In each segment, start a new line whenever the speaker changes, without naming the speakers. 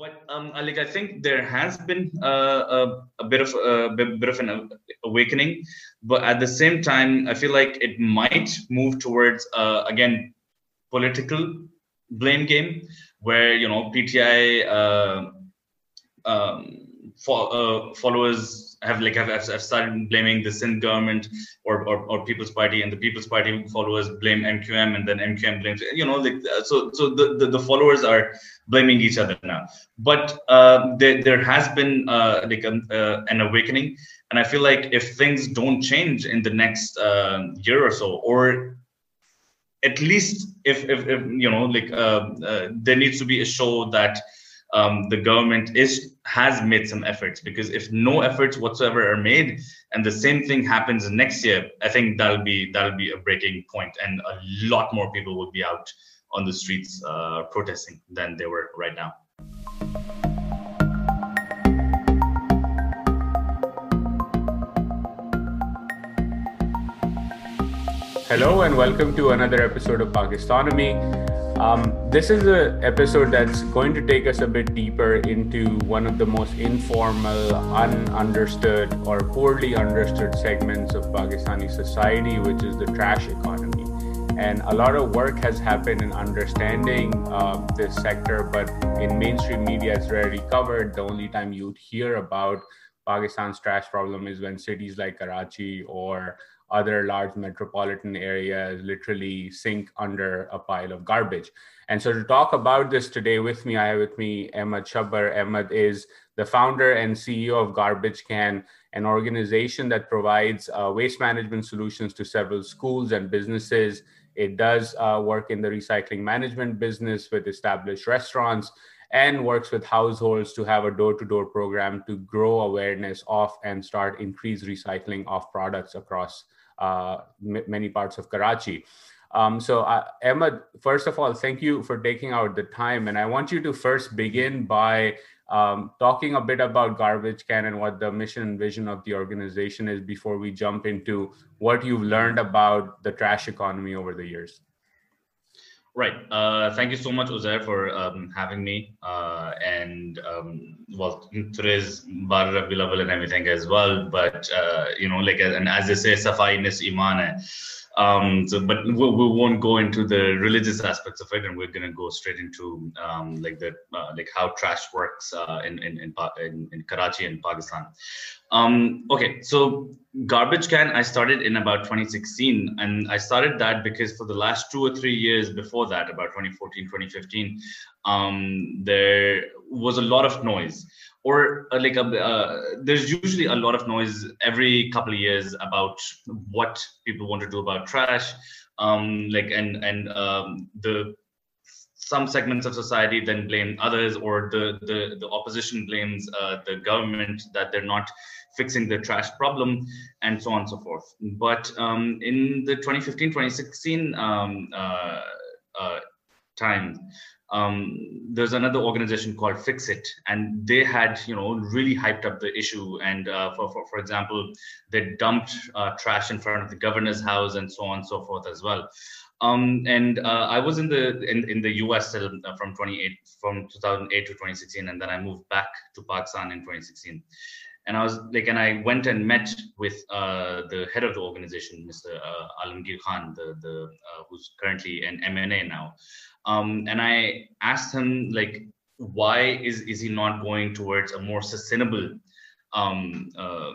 but um, I think there has been uh, a, a, bit of a bit of an awakening, but at the same time, I feel like it might move towards uh, again political blame game, where you know PTI uh, um, fo- uh, followers have like have, have started blaming the Sindh government or, or, or People's Party, and the People's Party followers blame MQM, and then MQM blames you know like uh, so so the, the, the followers are blaming each other now. But uh, there there has been uh, like um, uh, an awakening, and I feel like if things don't change in the next uh, year or so, or at least if, if, if you know like uh, there needs to be a show that um, the government is has made some efforts because if no efforts whatsoever are made and the same thing happens next year i think that'll be that'll be a breaking point and a lot more people will be out on the streets uh, protesting than they were right now
Hello and welcome to another episode of Pakistonomy. Um, this is an episode that's going to take us a bit deeper into one of the most informal, ununderstood, or poorly understood segments of Pakistani society, which is the trash economy. And a lot of work has happened in understanding uh, this sector, but in mainstream media, it's rarely covered. The only time you'd hear about Pakistan's trash problem is when cities like Karachi or other large metropolitan areas literally sink under a pile of garbage. And so to talk about this today with me, I have with me Ahmed Shabbar. Ahmed is the founder and CEO of Garbage Can, an organization that provides uh, waste management solutions to several schools and businesses. It does uh, work in the recycling management business with established restaurants and works with households to have a door-to-door program to grow awareness of and start increased recycling of products across m- many parts of Karachi. Um, so, uh, Ahmed, first of all, thank you for taking out the time. And I want you to first begin by um, talking a bit about Garbage Can and what the mission and vision of the organization is before we jump into what you've learned about the trash economy over the years.
Right. Uh, thank you so much, Uzair, for um, having me. Uh, and um, well, today's Bar available and everything as well. But uh, you know, like and as they say, Safai nis iman um, so, but we, we, won't go into the religious aspects of it, and we're gonna go straight into um, like the uh, like how trash works uh, in, in, in in Karachi and Pakistan. Um, okay, so garbage can I started in about 2016, and I started that because for the last two or three years before that, about 2014, 2015, um, there was a lot of noise or uh, like a, uh, there's usually a lot of noise every couple of years about what people want to do about trash. Um, like and and um, the some segments of society then blame others or the the, the opposition blames uh, the government that they're not fixing the trash problem and so on and so forth. But um, in the 2015 2016 um, uh, uh, time um, there's another organization called Fix It, and they had, you know, really hyped up the issue. And uh, for, for for example, they dumped uh, trash in front of the governor's house and so on and so forth as well. Um, and uh, I was in the in, in the US till, uh, from 28 from 2008 to 2016, and then I moved back to Pakistan in 2016. And I was like, and I went and met with uh, the head of the organization, Mr. Uh, Alamgir Khan, the the who's currently an MNA now um, and I asked him like, why is is he not going towards a more sustainable um, uh,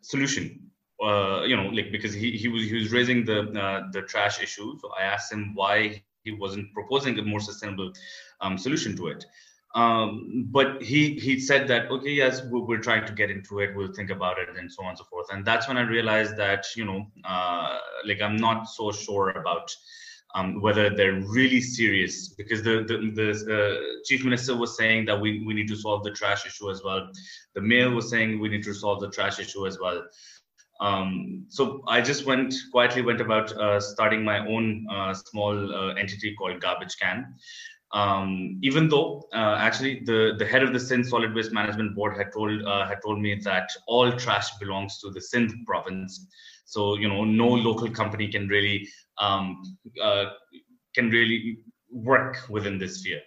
solution? Uh, you know, like because he, he was he was raising the uh, the trash issue. So I asked him why he wasn't proposing a more sustainable um, solution to it. Um, but he he said that okay, yes, we're, trying to get into it. We'll think about it and so on and so forth. And that's when I realized that you know, uh, like I'm not so sure about um, whether they're really serious because the the, the uh, chief minister was saying that we, we need to solve the trash issue as well. The mayor was saying we need to solve the trash issue as well. Um, so i just went quietly went about uh, starting my own uh, small uh, entity called garbage can. Um, even though uh, actually the, the head of the Sindh Solid Waste Management Board had told uh, had told me that all trash belongs to the Sindh province, so you know no local company can really um, uh, can really work within this sphere.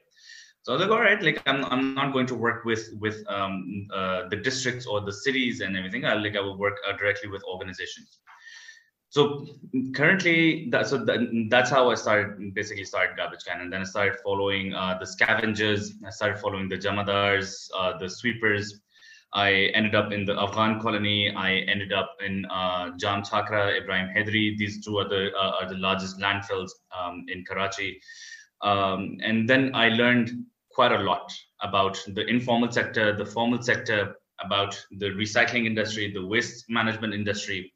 So I was like, all right, like I'm, I'm not going to work with with um, uh, the districts or the cities and everything. I like I will work uh, directly with organizations. So currently, that, so that, that's how I started basically started Garbage Can, and then I started following uh, the scavengers. I started following the jamadars, uh, the sweepers. I ended up in the Afghan colony. I ended up in uh, Jam Chakro, Ibrahim Hyderi. These two are the uh, are the largest landfills um, in Karachi. Um, and then I learned quite a lot about the informal sector, the formal sector, about the recycling industry, the waste management industry.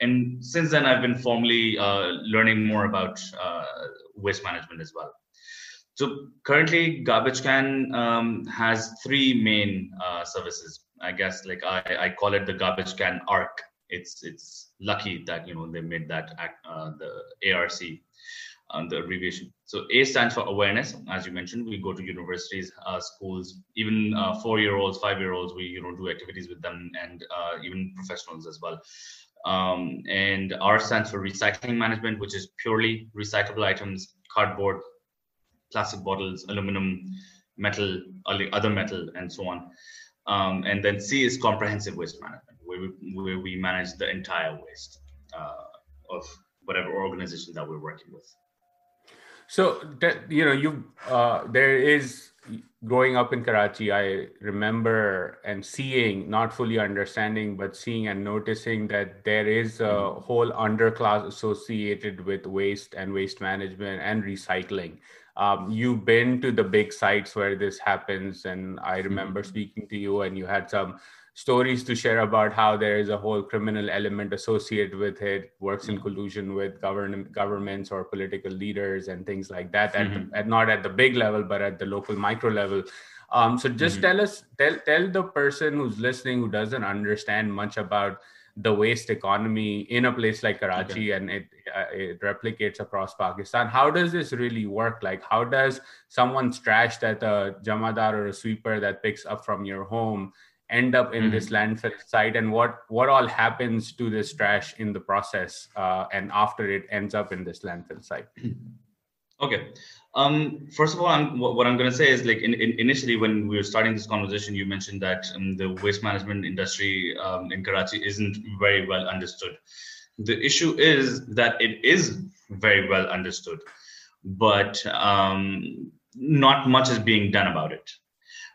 And since then, I've been formally uh, learning more about uh, waste management as well. So currently, Garbage Can um, has three main uh, services. I guess like I, I call it the Garbage Can ARC. It's it's lucky that you know they made that uh, the ARC on the abbreviation. So A stands for awareness. As you mentioned, we go to universities, uh, schools, even uh, four-year-olds, five-year-olds. We you know do activities with them, and uh, even professionals as well. Um, and R stands for recycling management, which is purely recyclable items, cardboard, plastic bottles, aluminum, metal, other metal, and so on. Um, and then C is comprehensive waste management, where we, where we manage the entire waste uh, of whatever organization that we're working with.
So that you know, you uh, there is growing up in Karachi. I remember and seeing, not fully understanding, but seeing and noticing that there is a mm-hmm. whole underclass associated with waste and waste management and recycling. Um, you've been to the big sites where this happens, and I remember mm-hmm. speaking to you, and you had some stories to share about how there is a whole criminal element associated with it works in collusion with govern- governments or political leaders and things like that mm-hmm. at, at, not at the big level but at the local micro level um, so just mm-hmm. tell us tell, tell the person who's listening who doesn't understand much about the waste economy in a place like Karachi okay. and it uh, it replicates across Pakistan. How does this really work? Like, how does someone's trash that a jamadar or a sweeper that picks up from your home end up in mm-hmm. this landfill site and what what all happens to this trash in the process uh, and after it ends up in this landfill site?
Okay. Um, first of all I'm, what i'm going to say is like in, in, initially when we were starting this conversation you mentioned that um, the waste management industry um, in karachi isn't very well understood. The issue is that it is very well understood but um, not much is being done about it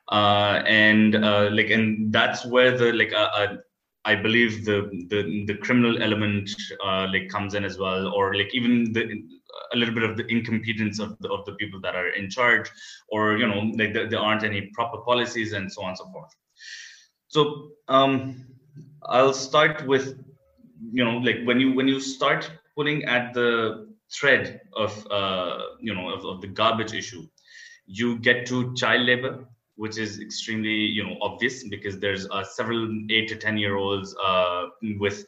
uh, and uh, like and that's where the like uh, uh, I believe the the the criminal element uh, like comes in as well, or like even the a little bit of the incompetence of the, of the people that are in charge, or you know like there, there aren't any proper policies and so on and so forth. So um, I'll start with you know like when you when you start pulling at the thread of uh, you know of, of the garbage issue, you get to child labor which is extremely you know obvious because there's uh, several eight to ten year olds uh, with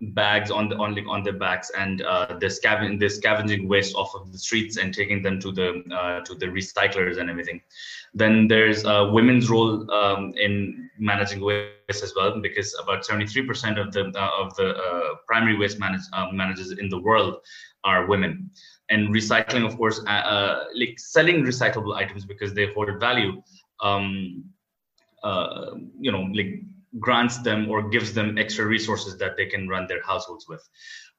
bags on the on like on their backs and uh, they're, scavenging, they're scavenging waste off of the streets and taking them to the uh, to the recyclers and everything. Then there's uh, women's role um, in managing waste as well because about 73% of the uh, of the uh, primary waste manage, uh, managers in the world are women. And recycling of course like selling recyclable items because they hold value um, uh, you know like grants them or gives them extra resources that they can run their households with.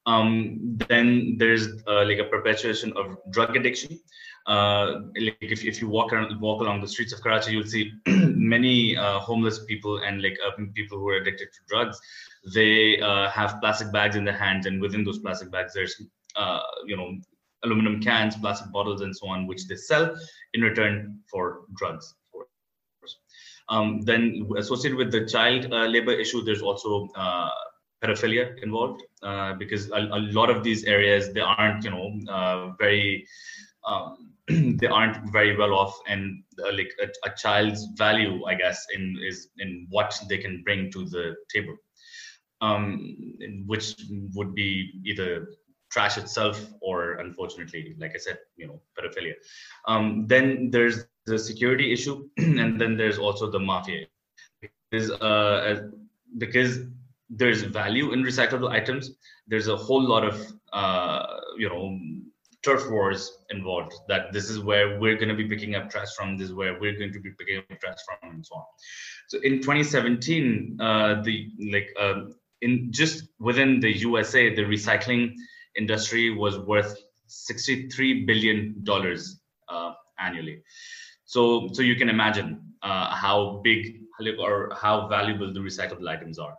Um, then there's uh, like a perpetuation of drug addiction. Uh, like if, if you walk around walk along the streets of karachi you'll see many uh, homeless people and like uh, people who are addicted to drugs. They uh, have plastic bags in their hands and within those plastic bags there's you know aluminum cans plastic bottles and so on which they sell in return for drugs um, then associated with the child uh, labor issue, there's also uh, pedophilia involved uh, because a, a, lot of these areas they aren't you know very um, they aren't very well off and uh, like a, a, child's value i guess in is in what they can bring to the table. Um, which would be either trash itself or unfortunately like i said you know pedophilia. Um, then there's the security issue and then there's also the mafia. Because uh, because there's value in recyclable items there's a whole lot of uh, you know turf wars involved that this is where we're going to be picking up trash from this is where we're going to be picking up trash from and so on. So in 2017 uh, the like um, in just within the usa the recycling industry was worth 63 billion dollars uh, annually. So so you can imagine uh, how big or how valuable the recyclable items are.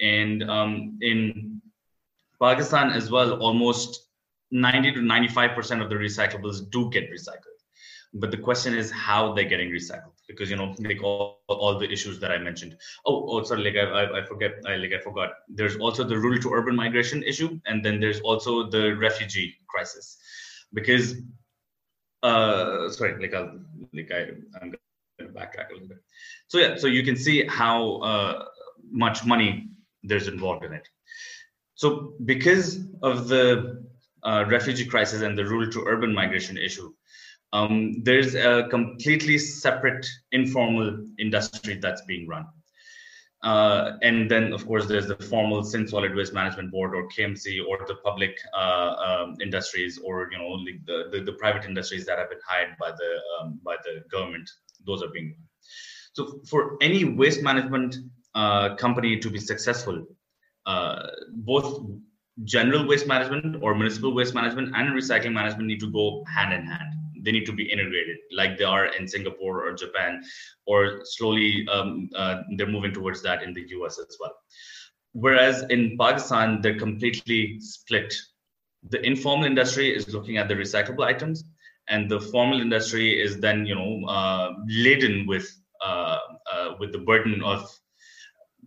And um, in pakistan as well almost 90 to 95% of the recyclables do get recycled. But the question is how they're getting recycled because you know like all, all the issues that I mentioned. Oh, oh, sorry, like I, I forget, I like I forgot. There's also the rural to urban migration issue, and then there's also the refugee crisis, because uh, sorry, like I'll like I I'm gonna backtrack a little bit. So yeah, so you can see how uh, much money there's involved in it. So because of the uh, refugee crisis and the rural to urban migration issue. Um, there's a completely separate informal industry that's being run. Uh, and then, of course, there's the formal Sindh Solid Waste Management Board or KMC or the public uh, um, industries or you know the, the, the, private industries that have been hired by the um, by the government. Those are being run. So for any waste management uh, company to be successful, uh, both general waste management or municipal waste management and recycling management need to go hand in hand they need to be integrated like they are in singapore or japan or slowly um, uh, they're moving towards that in the us as well. Whereas in pakistan they're completely split. The informal industry is looking at the recyclable items and the formal industry is then you know uh, laden with uh, uh with the burden of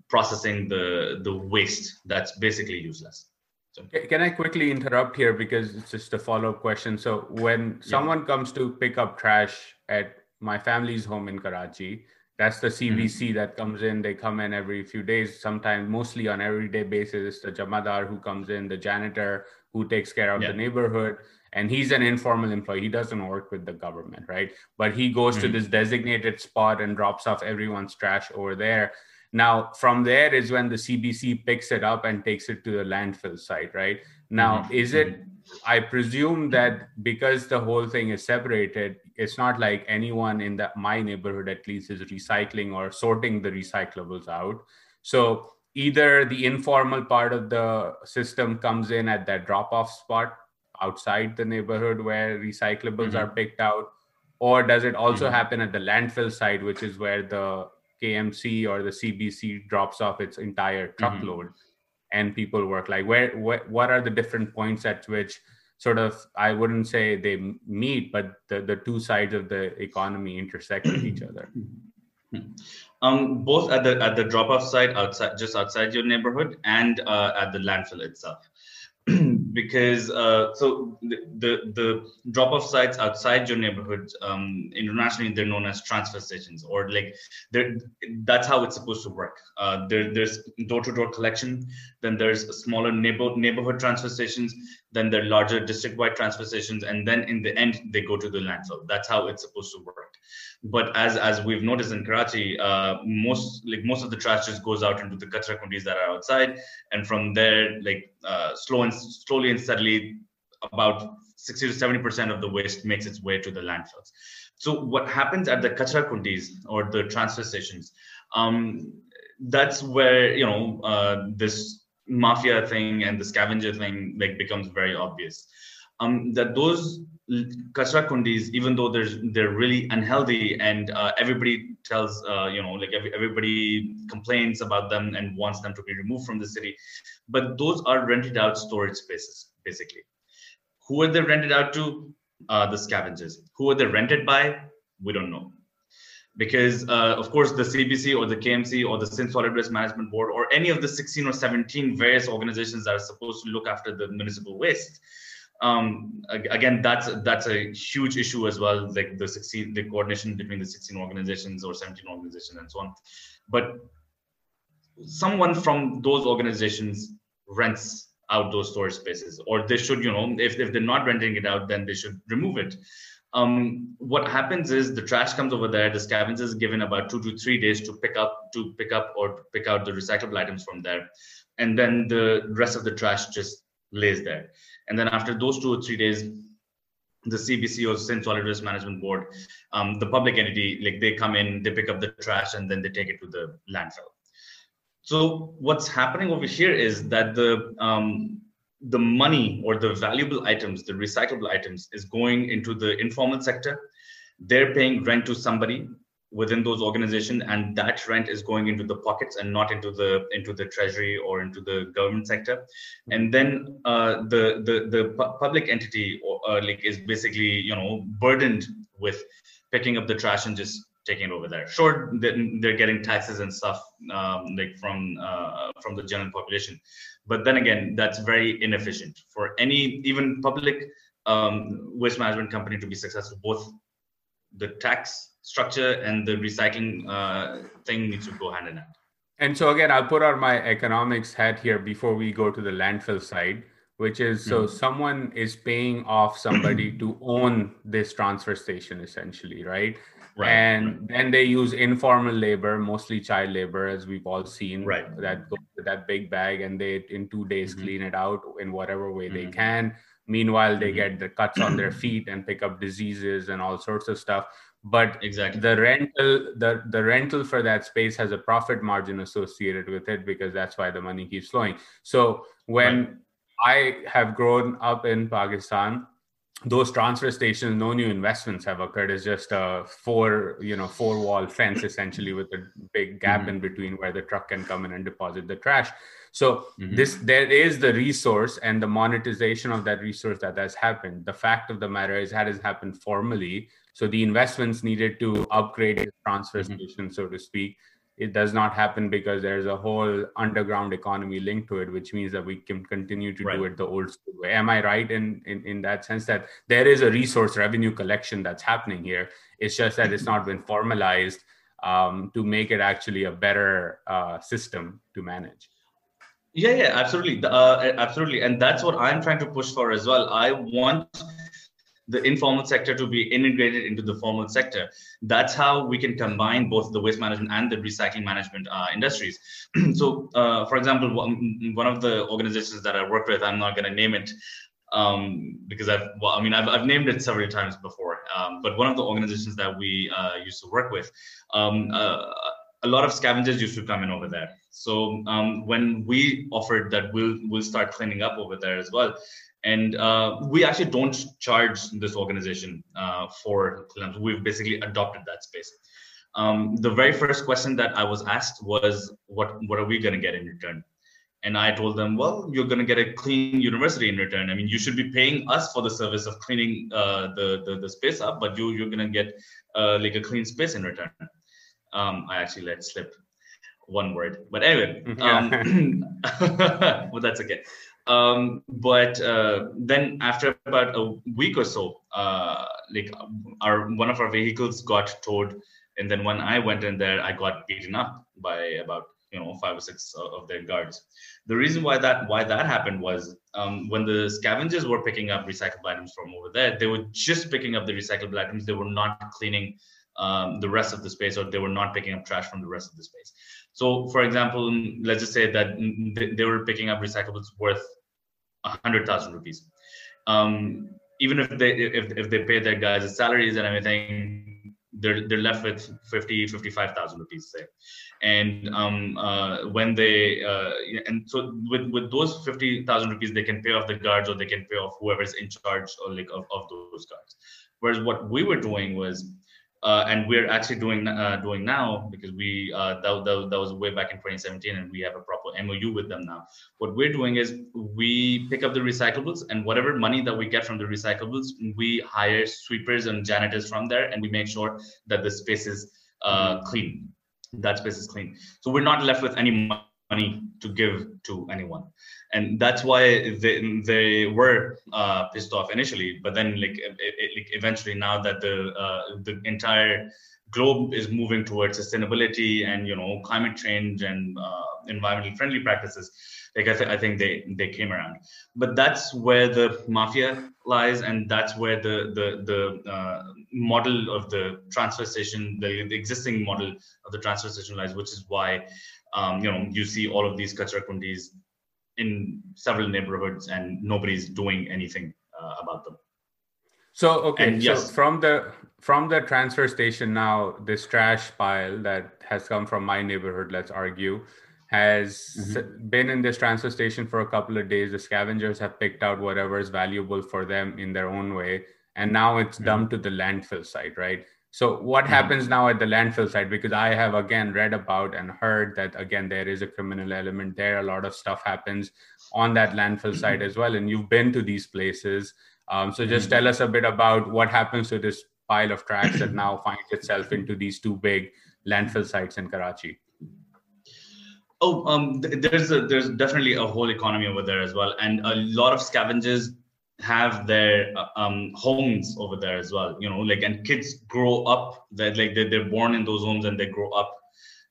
processing the the waste that's basically useless
so. Can I quickly interrupt here because it's just a follow up question? So, when someone comes to pick up trash at my family's home in Karachi, that's the CBC mm-hmm. that comes in. They come in every few days, sometimes mostly on everyday basis. The jamadar who comes in, the janitor who takes care of yeah. the neighborhood, and he's an informal employee. He doesn't work with the government, right? But he goes mm-hmm. to this designated spot and drops off everyone's trash over there. Now, from there is when the CBC picks it up and takes it to the landfill site, right? Now, mm-hmm. is it, I presume that because the whole thing is separated, it's not like anyone in that my neighborhood at least is recycling or sorting the recyclables out. So either the informal part of the system comes in at that drop off spot outside the neighborhood where recyclables mm-hmm. are picked out, or does it also mm-hmm. happen at the landfill site, which is where the KMC or the CBC drops off its entire mm-hmm. truckload mm-hmm. and people work like where, where what are the different points at which sort of I wouldn't say they meet but the, the two sides of the economy intersect with each other
um, both at the at the drop off site outside just outside your neighborhood and uh, at the landfill itself because uh, so the, the, the drop off sites outside your neighborhood um, internationally they're known as transfer stations or like that's how it's supposed to work. Uh, there, there's door-to-door collection then there's smaller neighbor, neighborhood transfer stations then there are larger district-wide transfer stations and then in the end they go to the landfill. That's how it's supposed to work. But as as we've noticed in Karachi, uh, most like most of the trash just goes out into the kachra kundis that are outside, and from there, like uh, slow and slowly and steadily, about 60 to 70 percent of the waste makes its way to the landfills. So what happens at the kachra kundis or the transfer stations? Um, that's where you know uh, this mafia thing and the scavenger thing like becomes very obvious. Um, that those kachra kundis, even though there's they're really unhealthy and uh, everybody tells uh, you know like every, everybody complains about them and wants them to be removed from the city, but those are rented out storage spaces basically. Who are they rented out to? Uh, the scavengers. Who are they rented by? We don't know. Because uh, of course the CBC or the KMC or the Sindh Solid Waste Management Board or any of the 16 or 17 various organizations that are supposed to look after the municipal waste um, again, that's that's a huge issue as well. Like the 16, the coordination between the 16 organizations or 17 organizations and so on. But someone from those organizations rents out those storage spaces, or they should, you know, if, if they're not renting it out, then they should remove it. Um, what happens is the trash comes over there. The scavengers is given about two to three days to pick up to pick up or pick out the recyclable items from there, and then the rest of the trash just lays there and then after those two or three days the CBC or Sindh Solid Waste Management Board, um, the public entity, like they come in, they pick up the trash, and then they take it to the landfill. So what's happening over here is that the um, the money or the valuable items, the recyclable items, is going into the informal sector. They're paying rent to somebody within those organizations, and that rent is going into the pockets and not into the into the treasury or into the government sector. And then uh, the the the public entity or, uh, like is basically you know burdened with picking up the trash and just taking it over there. Sure, they're getting taxes and stuff um, like from uh, from the general population, but then again, that's very inefficient for any even public um, waste management company to be successful. Both the tax structure and the recycling uh, thing needs to go hand in hand.
And so again, I'll put on my economics hat here before we go to the landfill side, which is so mm-hmm. someone is paying off somebody to own this transfer station essentially, right? Right, and right. then they use informal labor, mostly child labor, as we've all seen.
Right.
That that big bag, and they in two days mm-hmm. clean it out in whatever way mm-hmm. they can. Meanwhile, they mm-hmm. get the cuts on their feet and pick up diseases and all sorts of stuff. But
exactly
the rental, the the rental for that space has a profit margin associated with it because that's why the money keeps flowing. So when right. I have grown up in Pakistan, those transfer stations no new investments have occurred it's just a four you know four wall fence essentially with a big gap mm-hmm. in between where the truck can come in and deposit the trash so mm-hmm. this there is the resource and the monetization of that resource that has happened the fact of the matter is that has happened formally so the investments needed to upgrade the transfer mm-hmm. station so to speak it does not happen because there's a whole underground economy linked to it which means that we can continue to right. do it the old school way. Am i right in, in in that sense that there is a resource revenue collection that's happening here? It's just that it's not been formalized um, to make it actually a better uh, system to manage.
Yeah yeah absolutely. Uh, absolutely. And that's what i'm trying to push for as well. I want the informal sector to be integrated into the formal sector. That's how we can combine both the waste management and the recycling management uh, industries. so, uh, for example, one, one of the organizations that I work with, I'm not going to name it um, because I've, well, I mean, I've, I've named it several times before. Um, but one of the organizations that we uh, used to work with, um, uh, a lot of scavengers used to come in over there. So um, when we offered that we'll we'll start cleaning up over there as well, and uh, we actually don't charge this organization uh, for cleanups. We've basically adopted that space. Um, the very first question that I was asked was, "What what are we going to get in return?" And I told them, "Well, you're going to get a clean university in return. I mean, you should be paying us for the service of cleaning uh, the, the, the space up, but you you're going to get uh, like a clean space in return." Um, I actually let slip one word, but anyway, um, but that's okay. Um, but uh, then after about a week or so, uh, like our one of our vehicles got towed, and then when I went in there, I got beaten up by about you know five or six of their guards. The reason why that why that happened was um, when the scavengers were picking up recyclable items from over there, they were just picking up the recyclable items. They were not cleaning um, the rest of the space, or they were not picking up trash from the rest of the space. So, for example, let's just say that they were picking up recyclables worth hundred thousand rupees. Um, even if they if, if they pay their guys salaries and everything, they're they're left with 50 55,000 rupees say. And um, uh, when they uh, and so with with those 50,000 rupees, they can pay off the guards or they can pay off whoever's in charge or like of, of those guards. Whereas what we were doing was uh, and we're actually doing uh, doing now because we uh, that, that, that, was way back in 2017 and we have a proper MOU with them now. What we're doing is we pick up the recyclables and whatever money that we get from the recyclables, we hire sweepers and janitors from there and we make sure that the space is uh, clean. That space is clean. So we're not left with any money to give to anyone. And that's why they, they were uh, pissed off initially but then like, it, it, like eventually now that the uh, the entire globe is moving towards sustainability and you know climate change and uh, environmentally friendly practices like I, th- I think they they came around. But that's where the mafia lies and that's where the the the uh, model of the transfer station the, the, existing model of the transfer station lies which is why um, you know you see all of these kachra kundis in several neighborhoods and nobody's doing anything uh, about them
So okay, and so yes. from the from the transfer station now, this trash pile that has come from my neighborhood, let's argue, has mm-hmm. been in this transfer station for a couple of days. The scavengers have picked out whatever is valuable for them in their own way, and now it's mm-hmm. dumped to the landfill site, right? So what mm-hmm. happens now at the landfill site? Because I have again read about and heard that again there is a criminal element there. A lot of stuff happens on that landfill site mm-hmm. as well, and you've been to these places. Um, so just mm-hmm. tell us a bit about what happens to this pile of trash that now finds itself into these two big landfill sites in Karachi.
Oh, um, there's a, there's definitely a whole economy over there as well, and a lot of scavengers have their uh, um, homes over there as well. You know, like and kids grow up that like they're, they're born in those homes and they grow up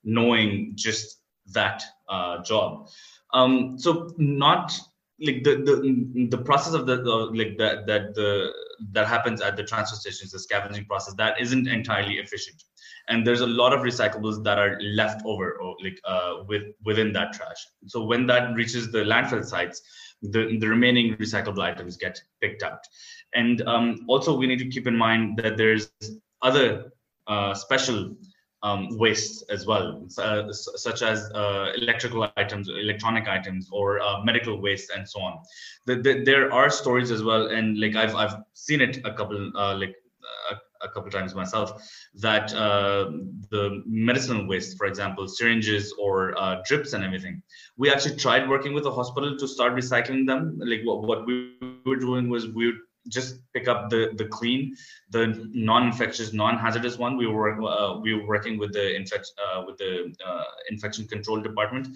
knowing just that uh, job. Um, so not like the the the process of the, the like that that the that happens at the transfer stations, the scavenging process, that isn't entirely efficient and there's a lot of recyclables that are left over or like uh, with within that trash so when that reaches the landfill sites the, the remaining recyclable items get picked up and um, also we need to keep in mind that there's other uh, special um, wastes as well, uh, such as uh, electrical items, electronic items, or uh, medical waste, and so on. The, the, there are stories as well, and like I've I've seen it a couple uh, like a couple times myself that uh, the medicinal waste, for example, syringes or uh, drips and everything, we actually tried working with the hospital to start recycling them. Like what, what we were doing was we would just pick up the the clean, the non-infectious, non-hazardous one. We were uh, we were working with the infect uh, with the uh, infection control department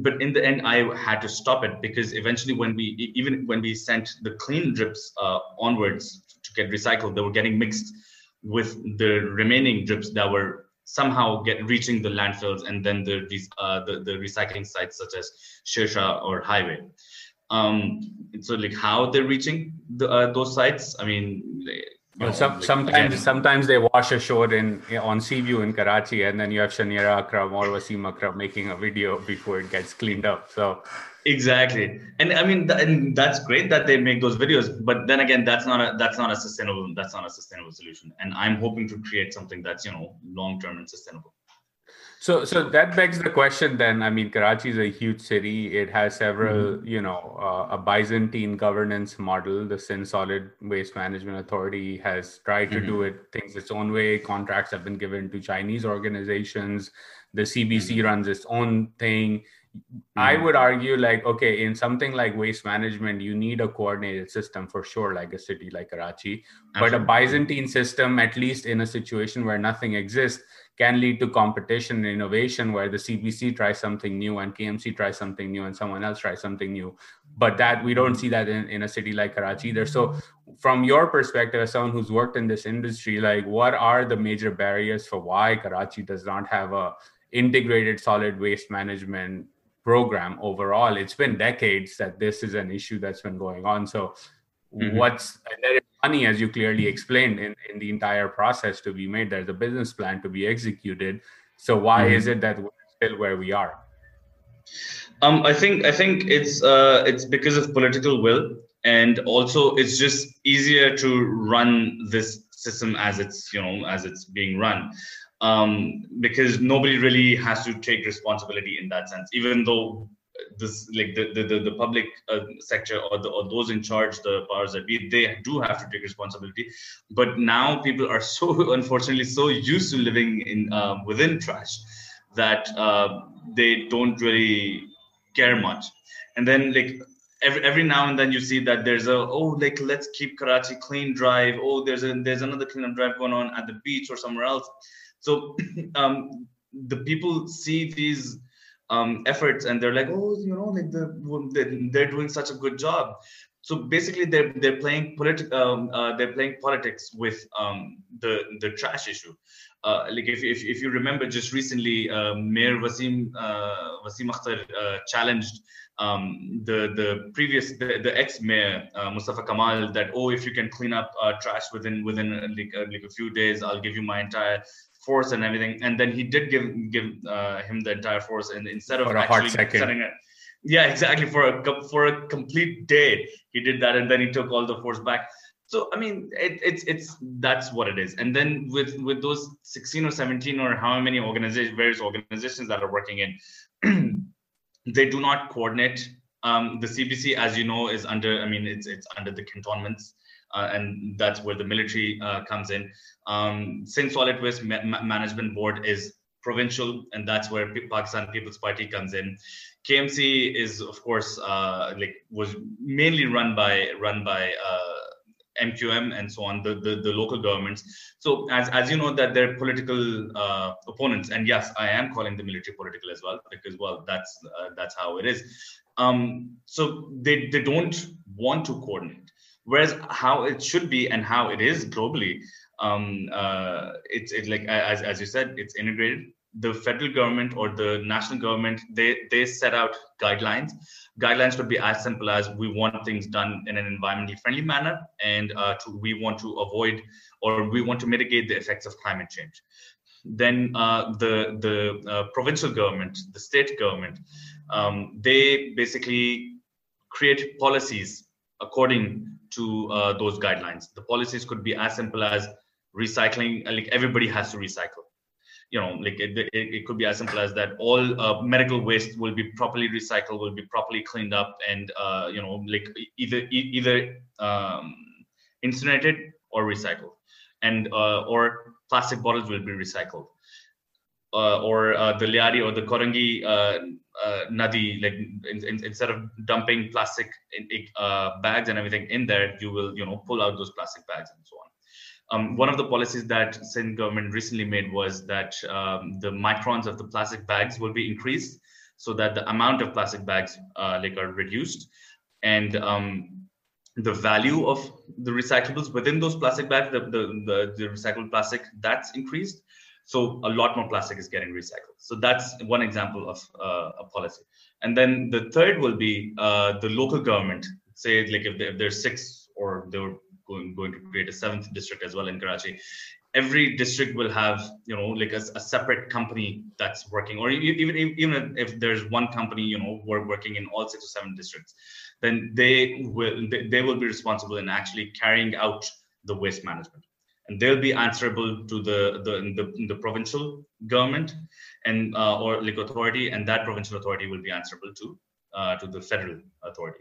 but in the end i had to stop it because eventually when we even when we sent the clean drips uh, onwards to get recycled they were getting mixed with the remaining drips that were somehow get reaching the landfills and then the uh, the, the recycling sites such as Shershah or Highway. Um, so like how they're reaching the, uh, those sites? I mean,
well, some, like, sometimes sometimes they wash ashore in on Seaview in Karachi, and then you have Shaniera Akram or Wasim Akram making a video before it gets cleaned up. So.
Exactly. And i mean th- and that's great that they make those videos but then again that's not a that's not a sustainable that's not a sustainable solution. And i'm hoping to create something that's you know long term and sustainable
so so that begs the question then i mean karachi is a huge city it has several mm-hmm. you know uh, a byzantine governance model the Sindh solid waste management authority has tried to mm-hmm. do it things its own way contracts have been given to chinese organizations the cbc mm-hmm. runs its own thing I hmm. would argue, like, okay, in something like waste management, you need a coordinated system for sure, like a city like Karachi. Absolutely. But a Byzantine system, at least in a situation where nothing exists, can lead to competition and innovation where the CBC tries something new and KMC tries something new and someone else tries something new. But that we don't see that in, in a city like Karachi either. So, from your perspective, as someone who's worked in this industry, like, what are the major barriers for why Karachi does not have a integrated solid waste management program overall. It's been decades that this is an issue that's been going on. So, mm-hmm. what's there money, as you clearly explained, in, in the entire process to be made. There's a business plan to be executed. So, why mm-hmm. is it that we're still where we are?
Um, I think I think it's uh, it's because of political will, and also it's just easier to run this system as it's you know as it's being run um, because nobody really has to take responsibility in that sense, even though this like the the, the, public uh, sector or, the, or those in charge the powers that be they do have to take responsibility. But now people are so unfortunately so used to living in um, within trash that uh, they don't really care much. And then like every every now and then you see that there's a oh like let's keep karachi clean drive. Oh there's a there's another cleanup drive going on at the beach or somewhere else. So um, the people see these um, efforts and they're like, oh, you know, like the, they're doing such a good job. So basically, they're they're playing politi- um, uh, they're playing politics with um, the the trash issue. Uh, like if, if, if you remember, just recently, uh, Mayor Wasim uh, Wasim Akhtar uh, challenged um, the the previous the, the ex mayor uh, Mustafa Kamal that oh if you can clean up uh, trash within within like like a few days I'll give you my entire force and everything. And then he did give give uh, him the entire force, and instead of
actually setting it,
yeah, exactly for a for a complete day, he did that, and then he took all the force back. so i mean it, it's it's that's what it is and then with with those 16 or 17 or how many organizations various organizations that are working in they do not coordinate um, the cbc as you know is under i mean it's it's under the cantonments uh, and that's where the military uh, comes in um, Sindh Solid Waste Ma- Management Board is provincial, and that's where Pakistan People's Party comes in. KMC is, of course, uh, like was mainly run by run by MQM uh, and so on, the, the, the local governments. So as as you know that they're political uh, opponents, and yes, I am calling the military political as well because well that's uh, that's how it is. Um, so they they don't want to coordinate, whereas how it should be and how it is globally um, uh, it's it like as, as you said it's integrated. The federal government or the national government they they set out guidelines. Guidelines could be as simple as we want things done in an environmentally friendly manner and uh, to, we want to avoid or we want to mitigate the effects of climate change. Then uh, the the uh, provincial government the state government um, they basically create policies according to uh, those guidelines. The policies could be as simple as recycling like everybody has to recycle. You know like it, it, it could be as simple as that all uh, medical waste will be properly recycled will be properly cleaned up and uh, you know like either either um, incinerated or recycled and uh, or plastic bottles will be recycled. Uh, or uh, the Lyari or the Korangi uh, uh, Nadi, like in, in, instead of dumping plastic in, uh, bags and everything in there, you will you know pull out those plastic bags and so on. Um, one of the policies that Sindh government recently made was that um, the microns of the plastic bags will be increased so that the amount of plastic bags uh, like are reduced and um, the value of the recyclables within those plastic bags, the, the, the, the recycled plastic, that's increased. So a lot more plastic is getting recycled. So that's one example of uh, a policy. And then the third will be uh, the local government. Say like if, if there's six or there were going, going to create a seventh district as well in Karachi. Every district will have, you know, like a, a separate company that's working, or even even if there's one company, you know, we're working in all six or seven districts, then they will they, they will be responsible in actually carrying out the waste management and they'll be answerable to the the the, the provincial government and uh, or like authority and that provincial authority will be answerable to uh, to the federal authority.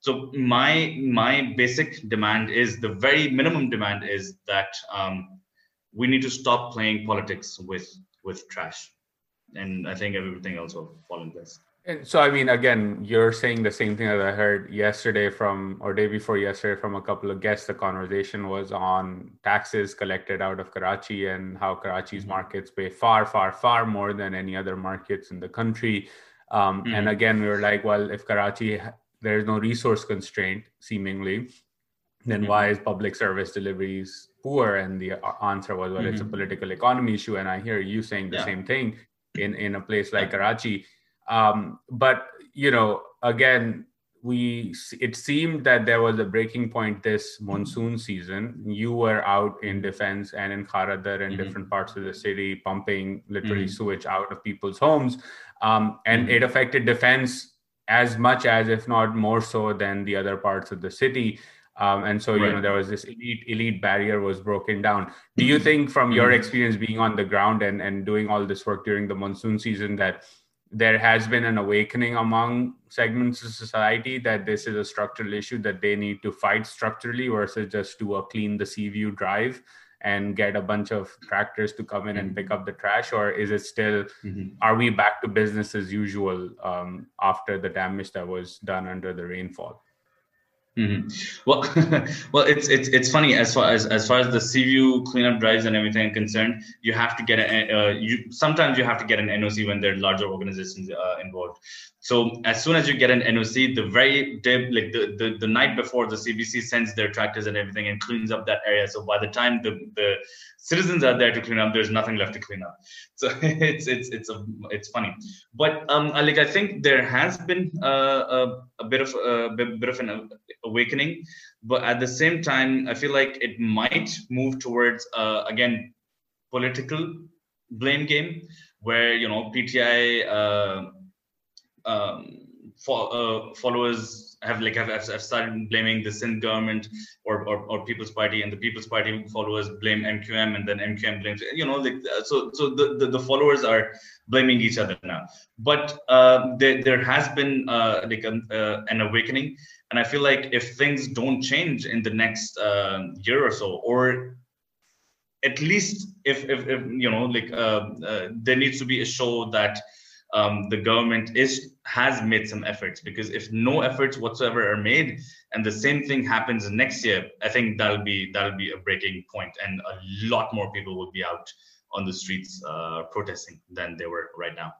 So my my basic demand is the very minimum demand is that um, we need to stop playing politics with with trash. And i think everything else will fall in place
and so i mean again you're saying the same thing that i heard yesterday from or day before yesterday from a couple of guests the conversation was on taxes collected out of karachi and how karachi's mm-hmm. markets pay far far far more than any other markets in the country um, mm-hmm. And again, we were like, well, if Karachi, there's no resource constraint, seemingly, then mm-hmm. why is public service deliveries poor? And the answer was, well, mm-hmm. it's a mm-hmm. political economy issue. And I hear you saying the yeah. same thing in, in a place like Karachi. Um, but, you know, again, we it seemed that there was a breaking point this monsoon season you were out in defense and in kharadar and mm-hmm. different parts of the city pumping literally mm-hmm. sewage out of people's homes um, and mm-hmm. it affected defense as much as if not more so than the other parts of the city um, and so right. you know there was this elite elite barrier was broken down do you think from your mm-hmm. experience being on the ground and and doing all this work during the monsoon season that there has been an awakening among segments of society that this is a structural issue that they need to fight structurally versus just do a clean the sea view drive and get a bunch of tractors to come in mm-hmm. and pick up the trash or is it still mm-hmm. are we back to business as usual um, after the damage that was done under the rainfall
Mm-hmm. Well, well, it's it's it's funny as far as as far as the Seaview cleanup drives and everything are concerned. You have to get a uh, you sometimes you have to get an NOC when there are larger organizations uh, involved. So as soon as you get an NOC, the very day, like the, the the night before, the CBC sends their tractors and everything and cleans up that area. So by the time the the citizens are there to clean up, there's nothing left to clean up. So it's it's it's a it's funny, but um like I think there has been uh, a a bit of a bit of an awakening. But at the same time i feel like it might move towards uh, again political blame game where you know pti uh, um, fo- uh, followers have like have, have started blaming the Sindh government or, or, or People's Party, and the People's Party followers blame MQM, and then MQM blames you know like uh, so so the, the, the followers are blaming each other now. But uh, there there has been uh, like a, uh, an awakening, and I feel like if things don't change in the next uh, year or so, or at least if, if, if you know like there needs to be a show that um, the government is has made some efforts because if no efforts whatsoever are made and the same thing happens next year i think that'll be that'll be a breaking point and a lot more people will be out on the streets uh, protesting than they were right now.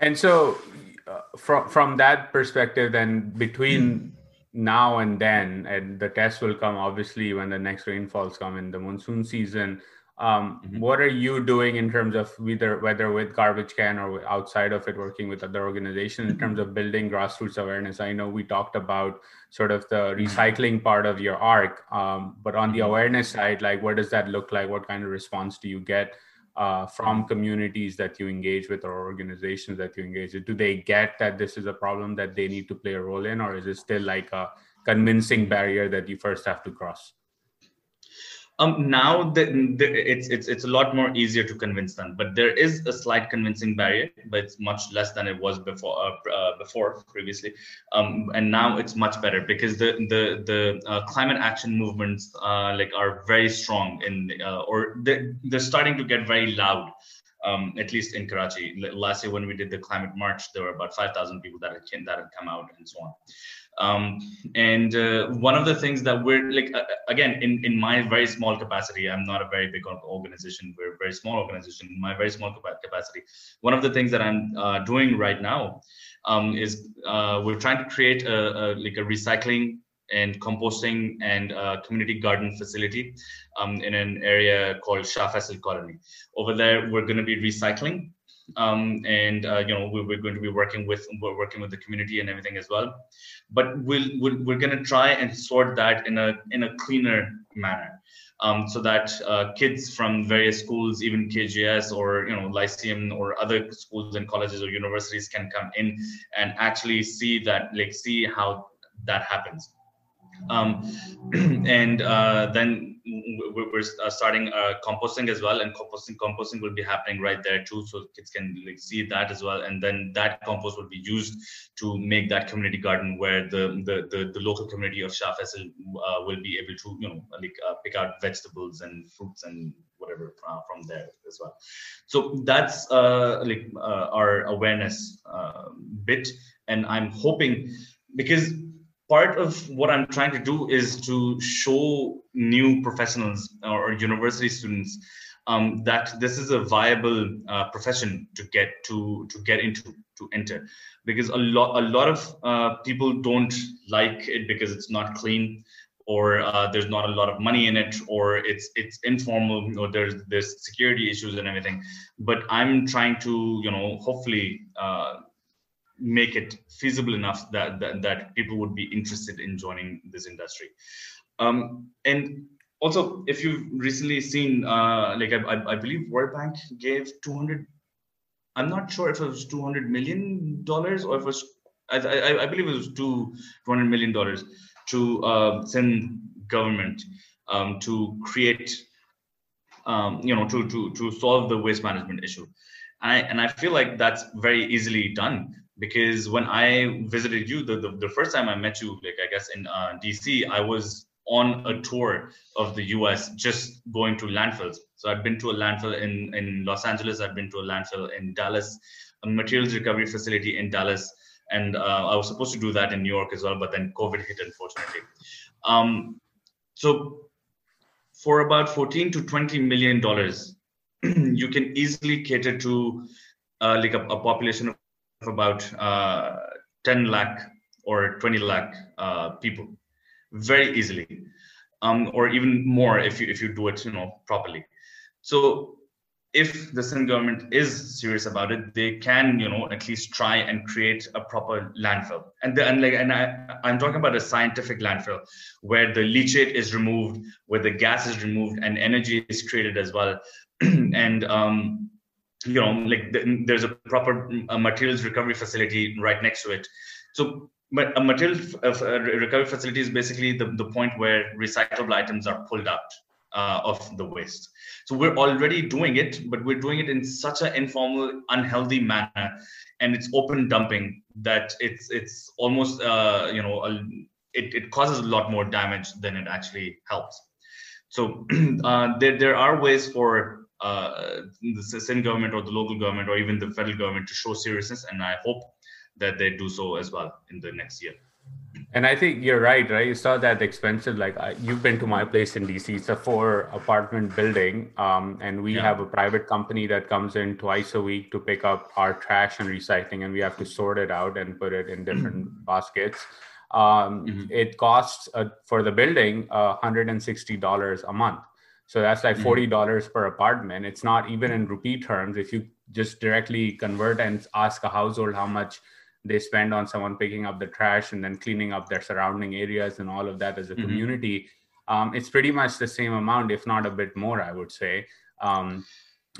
And so uh, from from that perspective then between now and then and the test will come obviously when the next rainfalls come in the monsoon season um, mm-hmm. what are you doing in terms of whether whether with garbage can or outside of it working with other organizations in terms of building grassroots awareness i know we talked about sort of the mm-hmm. recycling part of your arc um, but on the mm-hmm. awareness side like what does that look like what kind of response do you get uh, from mm-hmm. communities that you engage with or organizations that you engage with do they get that this is a problem that they need to play a role in or is it still like a convincing barrier that you first have to cross
um, now the, the, it's it's it's a lot more easier to convince them, but there is a slight convincing barrier, but it's much less than it was before uh, uh, before previously, um, and now it's much better because the the the uh, climate action movements uh, like are very strong in uh, or they're, they're starting to get very loud. Um, at least in Karachi, last year when we did the climate march, there were about 5,000 people that had, that had come out and so on um, and uh, one of the things that we're like uh, again in, in my very small capacity i'm not a very big organization we're a very small organization in my very small capacity one of the things that i'm uh, doing right now um, is uh, we're trying to create a, a, like a recycling and composting and uh, community garden facility um, in an area called Shah Faisal Colony. Over there, we're going to be recycling um, and uh, you know we, are going to be working with we're working with the community and everything as well. But we'll, we will we are going to try and sort that in a in a cleaner manner. Um, so that uh, kids from various schools even kgs or you know lyceum or other schools and colleges or universities can come in and actually see that like see how that happens um, and uh, then we're uh, starting uh, composting as well and composting composting will be happening right there too so kids can like see that as well and then that compost will be used to make that community garden where the the the, the local community of Shah uh, will be able to you know like uh, pick out vegetables and fruits and whatever uh, from there as well. So that's uh, like our awareness bit and i'm hoping because part of what I'm trying to do is to show new professionals or university students um, that this is a viable uh, profession to get to to get into to enter. Because a lot a lot of uh, people don't like it because it's not clean or uh, there's not a lot of money in it or it's it's informal or there's there's security issues and everything. But i'm trying to you know hopefully uh, make it feasible enough that, that, that people would be interested in joining this industry. Um, and also, if you've recently seen, uh, like I, I, believe World Bank gave 200. I'm not sure if it was 200 million dollars or if it was. I, I, I, believe it was two 200 million dollars to uh, Sindh government um, to create, um, you know, to to to solve the waste management issue. And I, and I feel like that's very easily done because when I visited you, the, the, the, first time I met you, like I guess in uh, DC, I was on a tour of the US just going to landfills. So I'd been to a landfill in, in Los Angeles, I'd been to a landfill in Dallas, a materials recovery facility in Dallas. And uh, I was supposed to do that in New York as well, but then COVID hit, unfortunately. Um, so for about 14 to 20 million dollars, you can easily cater to uh, like a, a population of of about uh, 10 lakh or 20 lakh uh, people very easily um, or even more if you if you do it you know properly so if the Sindh government is serious about it, they can, you know, at least try and create a proper landfill. And the, and like, and I, I'm talking about a scientific landfill where the leachate is removed, where the gas is removed, and energy is created as well. and um, you know like there's a proper materials recovery facility right next to it. So but a material recovery facility is basically the, the point where recyclable items are pulled out uh, of the waste. So we're already doing it but we're doing it in such an informal unhealthy manner and it's open dumping that it's it's almost uh, you know a, it, it causes a lot more damage than it actually helps. So uh, there, there are ways for uh, the Sindh government or the local government or even the federal government to show seriousness, and I hope that they do so as well in the next year.
And I think you're right, right? You saw that expensive. Like I, you've been to my place in DC. It's a four apartment building, um, and we yeah. have a private company that comes in twice a week to pick up our trash and recycling, and we have to sort it out and put it in different mm-hmm. baskets. Um, mm-hmm. It costs uh, for the building uh, $160 a month. So that's like mm-hmm. forty dollars per apartment. It's not even in rupee terms. If you just directly convert and ask a household how much they spend on someone picking up the trash and then cleaning up their surrounding areas and all of that as a mm-hmm. community, um, it's pretty much the same amount, if not a bit more, I would say. Um,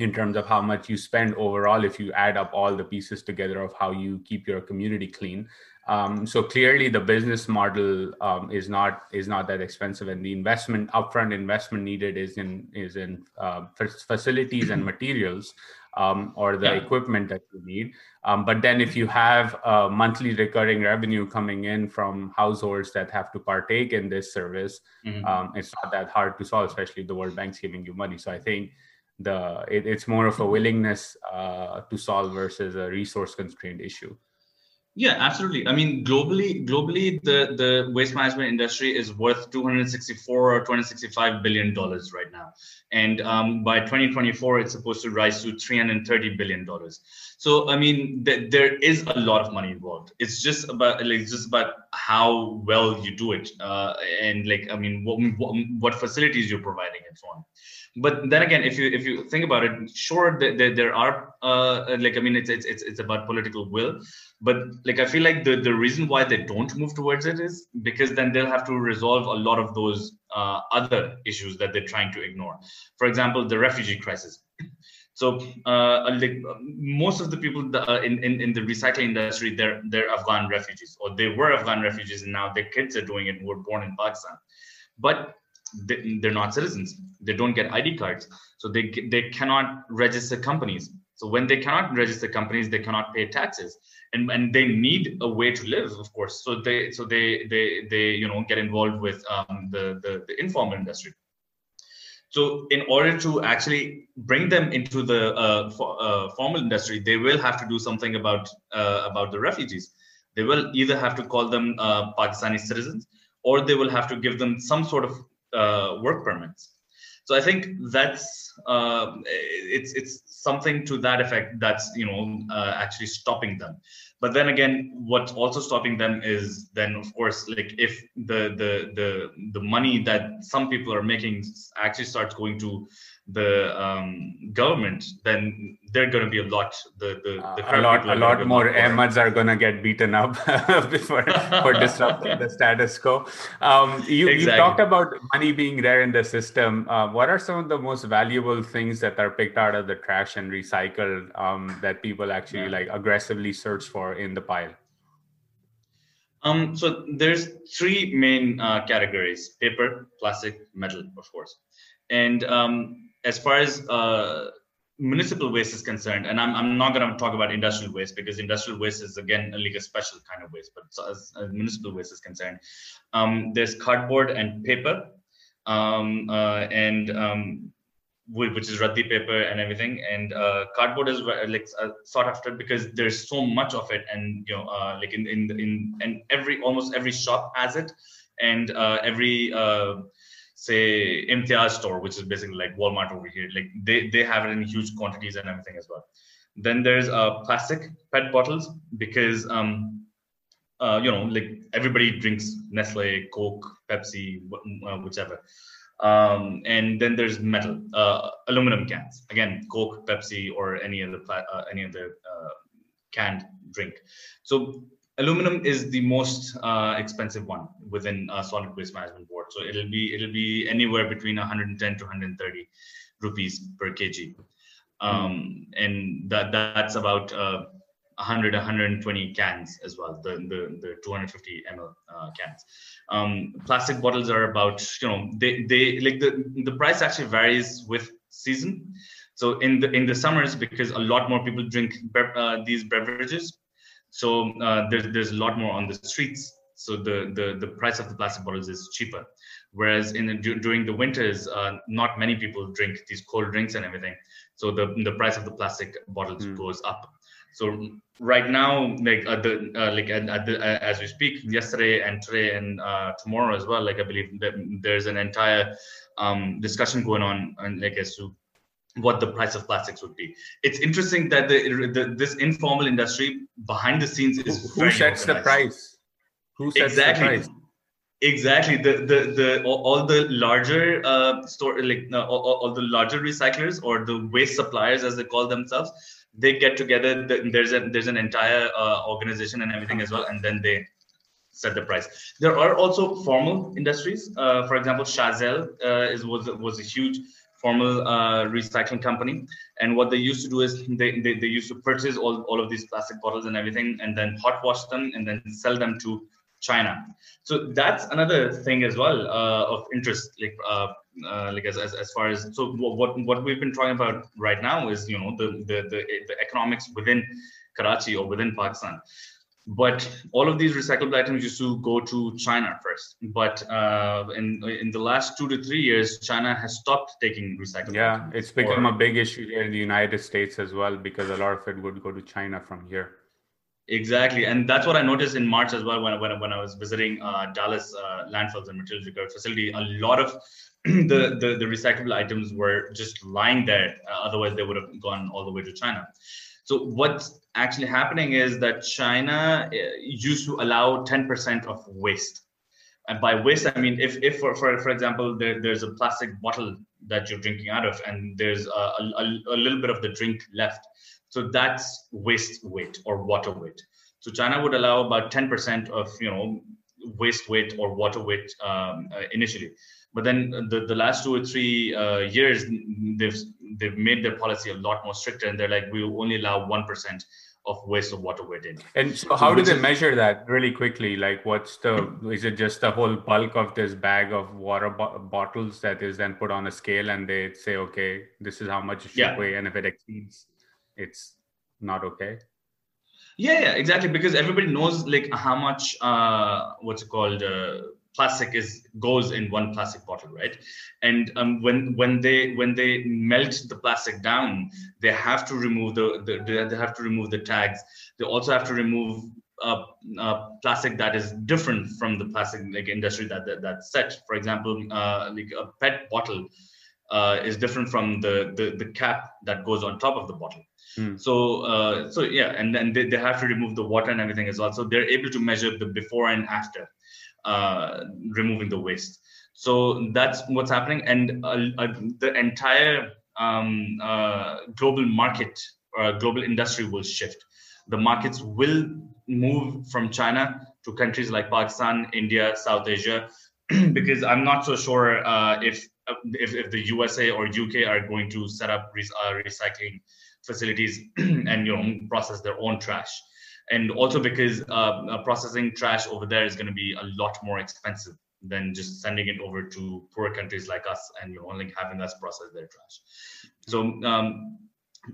in terms of how much you spend overall if you add up all the pieces together of how you keep your community clean um, so clearly, the business model um, is not is not that expensive, and the investment upfront investment needed is in is in uh, facilities and materials um, or the yeah. equipment that you need. Um, but then, if you have a monthly recurring revenue coming in from households that have to partake in this service, mm-hmm. Um, it's not that hard to solve, especially the World Bank's giving you money. So I think the it, it's more of a willingness uh, to solve versus a resource constrained issue.
Yeah, absolutely. I mean, globally, globally, the the waste management industry is worth 264 or 265 billion dollars right now, and um, by 2024, it's supposed to rise to 330 billion dollars. So, I mean, th- there is a lot of money involved. It's just about like just about how well you do it, uh, and like, I mean, what, what facilities you're providing and so on but then again if you if you think about it sure there, there are uh, like i mean it's, it's it's about political will. But like i feel like the the reason why they don't move towards it is because then they'll have to resolve a lot of those uh, other issues that they're trying to ignore. For example the refugee crisis. So uh, like most of the people that, uh, in, in in the recycling industry they're they're afghan refugees or they were afghan refugees and now their kids are doing it who were born in pakistan. But they, they're not citizens. They don't get id cards. So they they cannot register companies. So when they cannot register companies they cannot pay taxes. And and they need a way to live of course. So they so they they they you know get involved with um, the, the the informal industry. So in order to actually bring them into the uh, for, uh, formal industry they will have to do something about uh, about the refugees. They will either have to call them uh, pakistani citizens or they will have to give them some sort of uh, work permits. So I think that's uh, it's it's something to that effect that's you know uh, actually stopping them. But then again, what's also stopping them is then of course like if the the the the money that some people are making actually starts going to the um, government, then they're going to be a lot. The the, the
uh, a lot a lot more Ahmeds are going to get beaten up for for disrupting the status quo. Um, you exactly. you talked about money being there in the system. Uh, what are some of the most valuable things that are picked out of the trash and recycled um, that people actually yeah. like aggressively search for in the pile?
Um, so there's three main uh, categories: paper, plastic, metal, of course. And um, as far as uh, municipal waste is concerned, and I'm, I'm not going to talk about industrial waste because industrial waste is again like a special kind of waste, but as, as municipal waste is concerned, um, there's cardboard and paper, um, uh, and um, which is raddi paper and everything, and uh, cardboard is like uh, sought after because there's so much of it, and you know, uh, like in in in and every almost every shop has it, and uh, every say Imtiaz store, which is basically like Walmart over here. Like they, they have it in huge quantities and everything as well. Then there's uh, plastic PET bottles because um, uh, you know like everybody drinks Nestle, Coke, Pepsi, uh, whichever. Um, and then there's metal, uh, aluminum cans. Again, Coke, Pepsi, or any other uh, any other uh, canned drink. So aluminum is the most uh, expensive one within a solid waste management board. So it'll be it'll be anywhere between 110 to 130 rupees per kg. Um, and that that's about uh, 100 120 cans as well the the, the 250 ml uh, cans. Um, plastic bottles are about you know they they like the the price actually varies with season. So in the in the summers because a lot more people drink uh, these beverages so uh, there's there's a lot more on the streets. So the, the the price of the plastic bottles is cheaper. Whereas in the, during the winters uh, not many people drink these cold drinks and everything. So the the price of the plastic bottles mm. goes up. So right now like at the uh, like at, at the, uh, as we speak yesterday and today and uh, tomorrow as well like i believe that there's an entire um, discussion going on and like as to what the price of plastics would be. It's interesting that the, the this informal industry behind the scenes is
who, who sets the price?
Who sets exactly. the price? Exactly. The the the all the larger uh store like uh, all, all the larger recyclers or the waste suppliers as they call themselves they get together there's a there's an entire uh, organization and everything as well and then they set the price. There are also formal industries. Uh, for example Chazelle uh, is was was a huge formal uh, recycling company and what they used to do is they, they, they used to purchase all, all of these plastic bottles and everything and then hot wash them and then sell them to China. So that's another thing as well uh, of interest, like uh, uh, like as, as, as far as so what what we've been talking about right now is you know the the the, the economics within Karachi or within Pakistan. But all of these recyclable items used to go to China first. But uh, in in the last two to three years, China has stopped taking recyclable.
Yeah, it's become or, a big issue here in the United States as well because a lot of it would go to China from here.
Exactly, and that's what I noticed in March as well when when, when I was visiting uh, Dallas uh, landfills and materials recovery facility. A lot of the, the, the recyclable items were just lying there. Uh, otherwise, they would have gone all the way to China. So what's actually happening is that China uh, used to allow 10% of waste. And by waste, I mean if, if for, for, for example, there, there's a plastic bottle that you're drinking out of, and there's a, a, a little bit of the drink left so that's waste weight or water weight. So China would allow about 10% of you know waste weight or water weight um, uh, initially, but then the, the last two or three uh, years they've they've made their policy a lot more stricter, and they're like we only allow one percent of waste of water weight in.
And so, how so do they is, measure that really quickly? Like, what's the is it just the whole bulk of this bag of water bo- bottles that is then put on a scale, and they say, okay, this is how much it should yeah. weigh, and if it exceeds it's not okay
yeah, yeah exactly because everybody knows like how much uh what's it called uh, plastic is goes in one plastic bottle right? And um, when when they when they melt the plastic down they have to remove the, the they have to remove the tags. They also have to remove uh, uh, plastic that is different from the plastic like industry that, that that's set. For example uh, like a pet bottle uh, is different from the, the the cap that goes on top of the bottle. Mm. So, uh, so yeah, and then they, they have to remove the water and everything as well. So they're able to measure the before and after uh, removing the waste. So that's what's happening, and uh, uh the entire um, uh, global market or global industry will shift. The markets will move from China to countries like Pakistan, India, South Asia, because I'm not so sure uh, if, if, if the USA or UK are going to set up re- recycling facilities and you know process their own trash and also because uh, uh, processing trash over there is going to be a lot more expensive than just sending it over to poor countries like us and you know only having us process their trash. So um,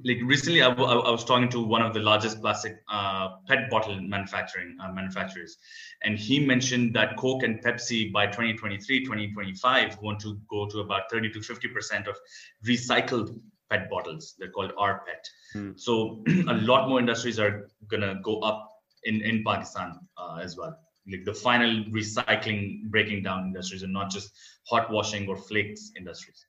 like recently I, w- I was talking to one of the largest plastic uh, pet bottle manufacturing uh, manufacturers. And he mentioned that coke and pepsi by 2023 2025 want to go to about 30 to 50 percent of recycled PET bottles. They're called rPET. Hmm. So a lot more industries are gonna go up in in Pakistan uh, as well. Like the final recycling, breaking down industries, and not just hot washing or flakes industries.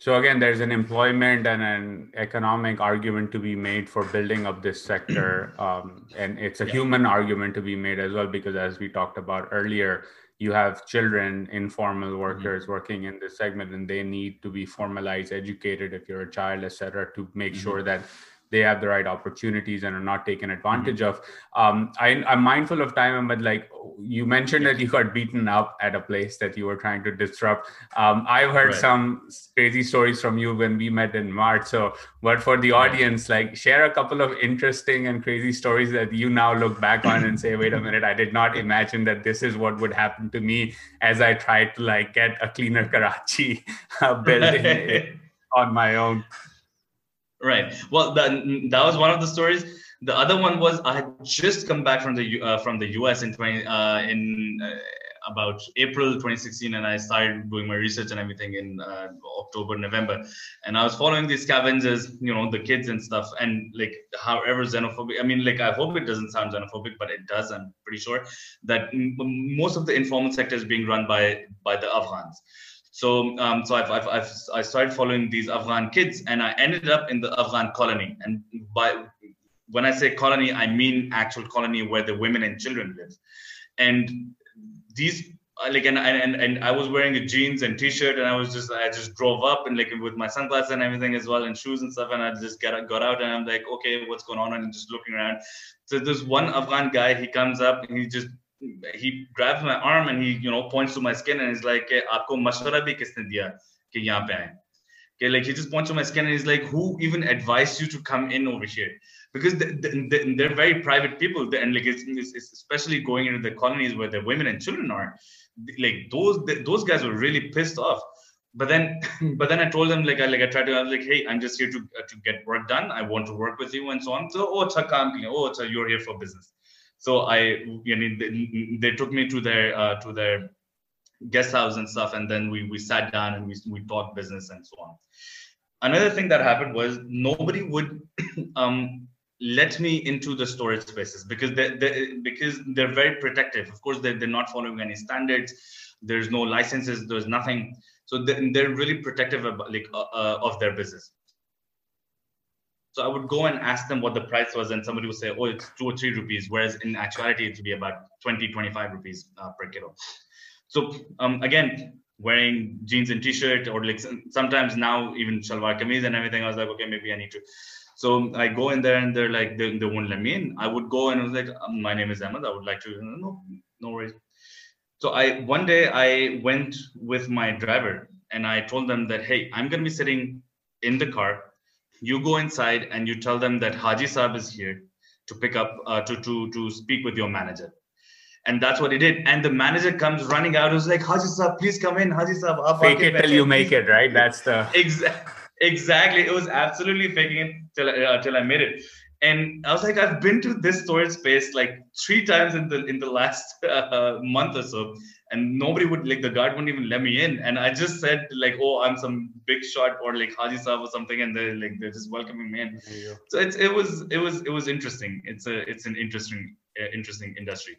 So again, there's an employment and an economic argument to be made for building up this sector, um, and it's a yeah. human argument to be made as well because, as we talked about earlier, you have children informal mm-hmm. workers mm-hmm. working in this segment and they need to be formalized educated if you're a child etc to make mm-hmm. sure that they have the right opportunities and are not taken advantage mm-hmm. of. Um, I, am mindful of time, but like you mentioned that you got beaten up at a place that you were trying to disrupt. Um, I've heard right. some crazy stories from you when we met in March. So, but for the audience, like share a couple of interesting and crazy stories that you now look back on and say, wait a minute, I did not imagine that this is what would happen to me as I tried to like get a cleaner Karachi uh, building on my own.
Right. Well, that that was one of the stories. The other one was I had just come back from the uh, from the US in 20 uh, in uh, about April 2016, and I started doing my research and everything in uh, October, November. And I was following these scavengers, you know, the kids and stuff, and like however xenophobic. I mean, like I hope it doesn't sound xenophobic, but it does. I'm pretty sure that m- most of the informal sector is being run by by the Afghans. So, um, so I've, I've, I've, i started following these Afghan kids, and I ended up in the Afghan colony. And by when I say colony, I mean actual colony where the women and children live. And these like and, and and I was wearing a jeans and t-shirt and I was just I just drove up and like with my sunglasses and everything as well and shoes and stuff and I just got got out and I'm like okay what's going on and just looking around so there's one Afghan guy he comes up and he just he grabs my arm and he you know points to my skin and he's like aapko bhi kisne diya ki pe aaye like he just points to my skin and he's like, "Who even advised you to come in over here?" Because they, they, they're very private people, and like it's, it's especially going into the colonies where the women and children are, like those those guys were really pissed off. But then, but then I told them like I like I tried to I was like, "Hey, I'm just here to uh, to get work done. I want to work with you and so on." So oh, it's a company. Oh, it's a, you're here for business. So I, you know, they, they took me to their uh, to their guest house and stuff, and then we we sat down and we we talked business and so on. Another thing that happened was nobody would um, let me into the storage spaces because they, they because they're very protective. Of course, they're, they're not following any standards. There's no licenses. There's nothing. So they're really protective of, like uh, uh, of their business. So I would go and ask them what the price was, and somebody would say, "Oh, it's two or three rupees," whereas in actuality, it would be about 20, 25 rupees uh, per kilo. So um, again, wearing jeans and t-shirt, or like sometimes now even shalwar kameez and everything, I was like, okay, maybe I need to. So I go in there, and they're like, they, they won't let me in. I would go and I was like, um, my name is Ahmed. I would like to. No, no worries. So I one day I went with my driver and I told them that, hey, I'm gonna be sitting in the car you go inside and you tell them that Haji Saab is here to pick up uh, to to to speak with your manager. And that's what he did. And the manager comes running out. Was like, Haji Saab, please come in. Haji Saab,
fake it till you make it, right? That's the
exactly exactly. It was absolutely faking it till uh, till I made it. And I was like, I've been to this storage space like three times in the in the last uh, month or so, and nobody would like the guard wouldn't even let me in. And i just said like oh i'm some big shot or like haji Saab or something. And they're like they're just welcoming me in. So it's it was it was it was interesting. It's a it's an interesting uh, interesting industry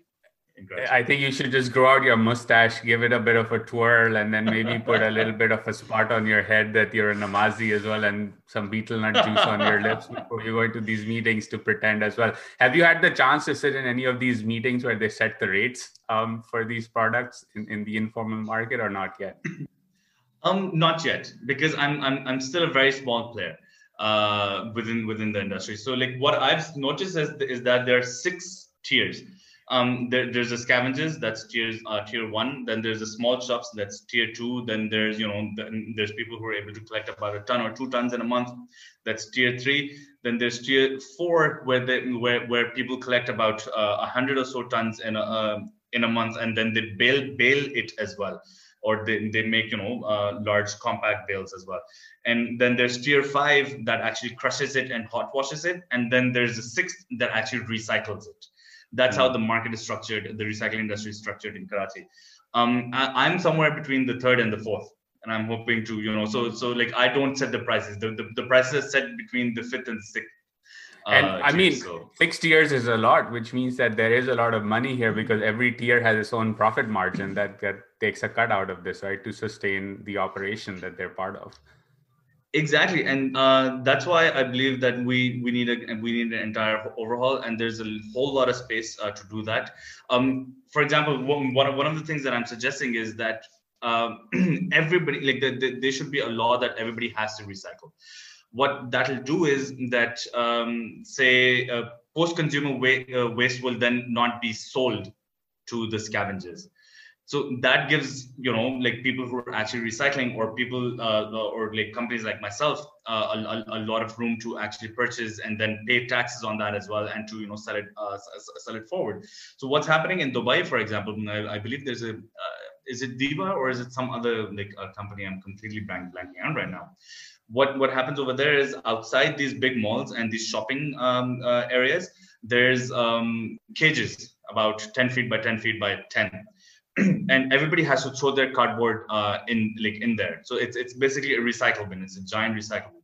I think you should just grow out your mustache, give it a bit of a twirl, and then maybe put a little bit of a spot on your head that you're a Namazi as well, and some betel nut juice on your lips before you go into these meetings to pretend as well. Have you had the chance to sit in any of these meetings where they set the rates um, for these products in, in the informal market, or not yet?
Um, not yet, because I'm I'm I'm still a very small player uh, within within the industry. So like what I've noticed is, is that there are six tiers um, there, there's the scavengers that's tier uh, tier one. Then there's the small shops that's tier two. Then there's you know there's people who are able to collect about a ton or two tons in a month that's tier three. Then there's tier four where they where, where people collect about uh, a uh, hundred or so tons in a uh, in a month and then they bale bale it as well. Or they, they make you know uh, large compact bales as well. And then there's tier five that actually crushes it and hot washes it. And then there's a sixth that actually recycles it that's how hmm. the market is structured the recycling industry is structured in karachi um, I, am somewhere between the third and the fourth and i'm hoping to you know so so like i don't set the prices the, the, the prices are set between the fifth and sixth
uh, and I mean, so. six tiers is a lot, which means that there is a lot of money here because every tier has its own profit margin that, that takes a cut out of this, right, to sustain the operation that they're part of
exactly and uh, that's why i believe that we we need a we need an entire overhaul and there's a whole lot of space uh, to do that. Um, for example one, one of the things that i'm suggesting is that uh, everybody like the, the, there should be a law that everybody has to recycle. What that'll do is that um, say uh, post-consumer wa- uh, waste will then not be sold to the scavengers so that gives you know like people who are actually recycling or people uh, or like companies like myself uh, a, a, lot of room to actually purchase and then pay taxes on that as well and to you know sell it uh, sell it forward. So what's happening in dubai for example i, believe there's a uh, is it diva or is it some other like a company i'm completely blank, blanking on right now? What what happens over there is outside these big malls and these shopping um, uh, areas there's um, cages about 10 feet by 10 feet by 10 and everybody has to throw their cardboard uh, in like in there. So it's it's basically a recycle bin. It's a giant recycle bin.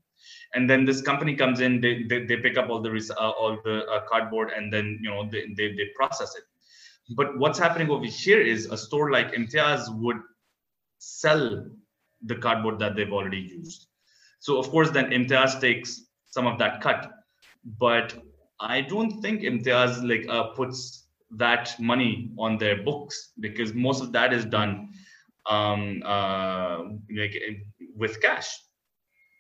And then this company comes in, they they, they pick up all the uh, all the uh, cardboard, and then you know they, they they process it. But what's happening over here is a store like Imtiaz would sell the cardboard that they've already used. So of course, then Imtiaz takes some of that cut, but I don't think Imtiaz like uh, puts that money on their books because most of that is done um, uh, like with cash.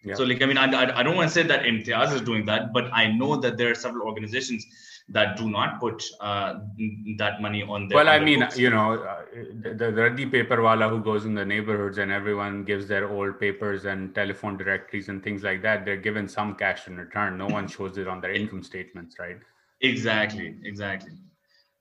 Yeah. So like I mean I, I don't want to say that Imtiaz is doing that, but I know that there are several organizations that do not put uh, that money on their.
Well,
I
mean, books. you know, uh, the, the paper wala who goes in the neighborhoods and everyone gives their old papers and telephone directories and things like that. They're given some cash in return. No one shows it on their income statements, right?
Exactly, exactly.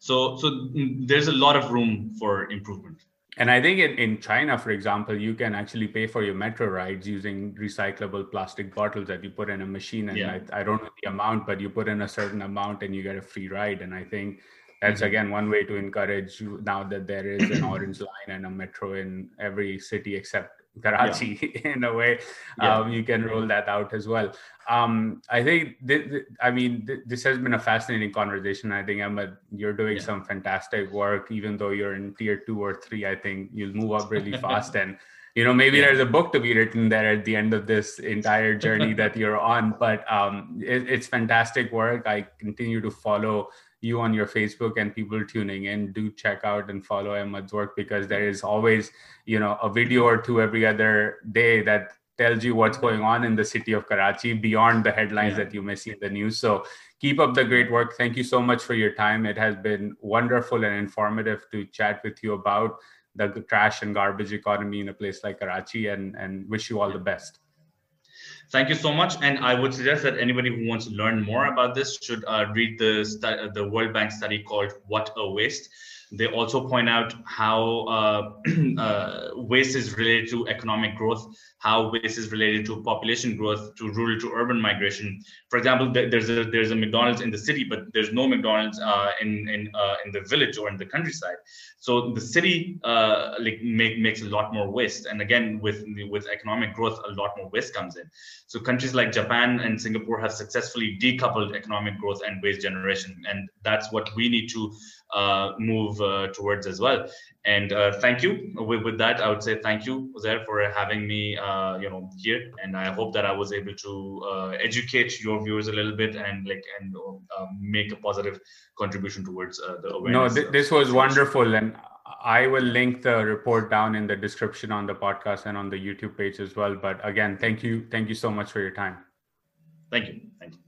So, so mm, there's a lot of room for improvement.
And I think in, in China, for example, you can actually pay for your metro rides using recyclable plastic bottles that you put in a machine. And yeah. I, I, don't know the amount, but you put in a certain amount and you get a free ride. And I think that's mm-hmm. again one way to encourage now that there is an orange line and a metro in every city except Karachi yeah. in a way. Yeah. Um, you can roll that out as well. Um, I think, th- th- I mean, th- this has been a fascinating conversation. I think, Ahmed, you're doing yeah. some fantastic work, even though you're in tier two or three. I think you'll move up really fast. And, you know, maybe there's a book to be written there at the end of this entire journey that you're on. But um, it, it's fantastic work. I continue to follow you on your Facebook and people tuning in, do check out and follow Ahmed's work because there is always, you know, a video or two every other day that tells you what's mm-hmm. going on in the city of Karachi beyond the headlines yeah. that you may see in the news. So keep up the great work. Thank you so much for your time. It has been wonderful and informative to chat with you about the trash and garbage economy in a place like Karachi and, and wish you all the best.
Thank you so much. And I would suggest that anybody who wants to learn more about this should uh, read the, stu- the World Bank study called What a Waste. They also point out how uh, uh, waste is related to economic growth, how waste is related to population growth, to rural to urban migration. For example, there's a there's a McDonald's in the city, but there's no McDonald's uh, in in uh, in the village or in the countryside. So the city uh, like make, makes a lot more waste, and again with with economic growth, a lot more waste comes in. So countries like Japan and Singapore have successfully decoupled economic growth and waste generation, and that's what we need to uh, move uh, towards as well. And uh, thank you. With, with, that, I would say thank you, Uzair, for having me, uh, you know, here. And I hope that I was able to uh, educate your viewers a little bit and like and uh, um, make a positive contribution towards the awareness.
No, th- this was wonderful, and I will link the report down in the description on the podcast and on the YouTube page as well. But again, thank you, thank you so much for your time.
Thank you. Thank you.